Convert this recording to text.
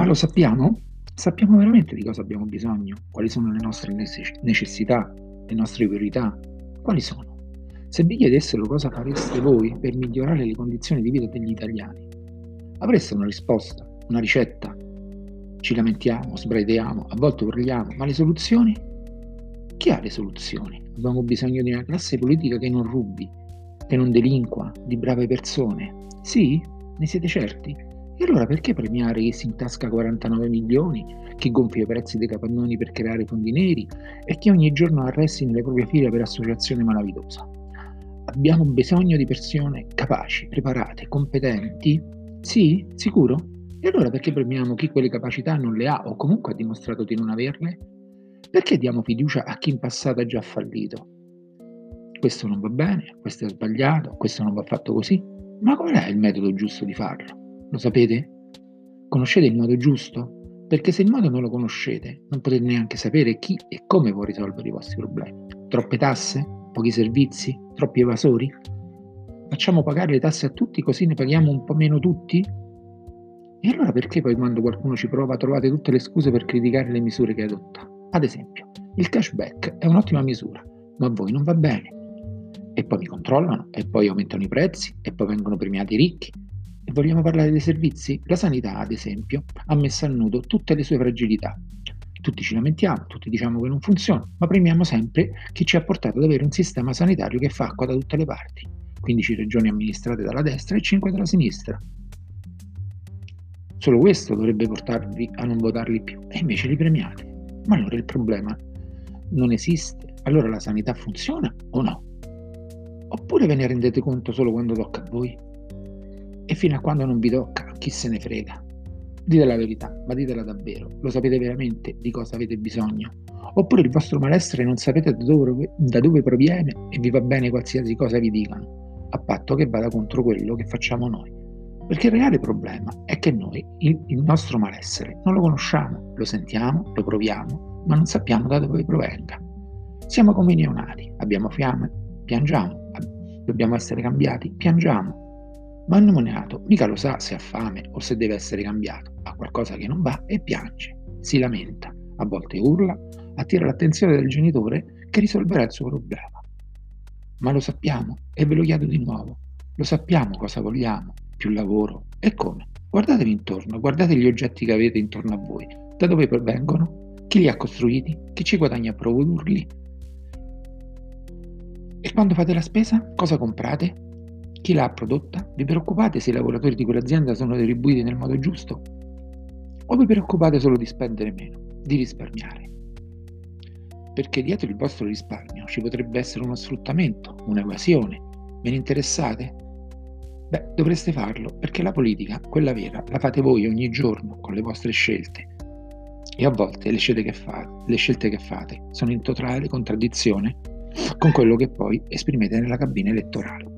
Ma lo sappiamo? Sappiamo veramente di cosa abbiamo bisogno? Quali sono le nostre necessità, le nostre priorità? Quali sono? Se vi chiedessero cosa fareste voi per migliorare le condizioni di vita degli italiani, avreste una risposta, una ricetta? Ci lamentiamo, sbraitiamo, a volte urliamo, ma le soluzioni? Chi ha le soluzioni? Abbiamo bisogno di una classe politica che non rubi, che non delinqua, di brave persone. Sì? Ne siete certi? E allora perché premiare chi si intasca 49 milioni, chi gonfia i prezzi dei capannoni per creare fondi neri e chi ogni giorno arresti nelle proprie file per associazione malavitosa? Abbiamo bisogno di persone capaci, preparate, competenti? Sì? Sicuro? E allora perché premiamo chi quelle capacità non le ha o comunque ha dimostrato di non averle? Perché diamo fiducia a chi in passato ha già fallito? Questo non va bene, questo è sbagliato, questo non va fatto così. Ma qual è il metodo giusto di farlo? Lo sapete? Conoscete il modo giusto? Perché se il modo non lo conoscete, non potete neanche sapere chi e come può risolvere i vostri problemi. Troppe tasse? Pochi servizi? Troppi evasori? Facciamo pagare le tasse a tutti così ne paghiamo un po' meno tutti? E allora perché poi quando qualcuno ci prova trovate tutte le scuse per criticare le misure che adotta? Ad esempio, il cashback è un'ottima misura, ma a voi non va bene e poi mi controllano e poi aumentano i prezzi e poi vengono premiati i ricchi. Vogliamo parlare dei servizi? La sanità, ad esempio, ha messo a nudo tutte le sue fragilità. Tutti ci lamentiamo, tutti diciamo che non funziona, ma premiamo sempre chi ci ha portato ad avere un sistema sanitario che fa acqua da tutte le parti. 15 regioni amministrate dalla destra e 5 dalla sinistra. Solo questo dovrebbe portarvi a non votarli più, e invece li premiate. Ma allora il problema non esiste. Allora la sanità funziona o no? Oppure ve ne rendete conto solo quando tocca a voi? E fino a quando non vi tocca, chi se ne frega? Dite la verità, ma ditela davvero. Lo sapete veramente di cosa avete bisogno? Oppure il vostro malessere non sapete da dove, da dove proviene e vi va bene qualsiasi cosa vi dicano, a patto che vada contro quello che facciamo noi. Perché il reale problema è che noi il, il nostro malessere non lo conosciamo, lo sentiamo, lo proviamo, ma non sappiamo da dove provenga. Siamo come i neonati, abbiamo fiamme, piangiamo, dobbiamo essere cambiati, piangiamo. Ma il neonato mica lo sa se ha fame o se deve essere cambiato, ha qualcosa che non va e piange, si lamenta, a volte urla, attira l'attenzione del genitore che risolverà il suo problema. Ma lo sappiamo e ve lo chiedo di nuovo, lo sappiamo cosa vogliamo, più lavoro e come. Guardatevi intorno, guardate gli oggetti che avete intorno a voi, da dove provengono, chi li ha costruiti, chi ci guadagna a produrli e quando fate la spesa, cosa comprate? Chi l'ha prodotta? Vi preoccupate se i lavoratori di quell'azienda sono retribuiti nel modo giusto? O vi preoccupate solo di spendere meno, di risparmiare? Perché dietro il vostro risparmio ci potrebbe essere uno sfruttamento, un'evasione. Ve ne interessate? Beh, dovreste farlo perché la politica, quella vera, la fate voi ogni giorno con le vostre scelte. E a volte le scelte che fate, le scelte che fate sono in totale contraddizione con quello che poi esprimete nella cabina elettorale.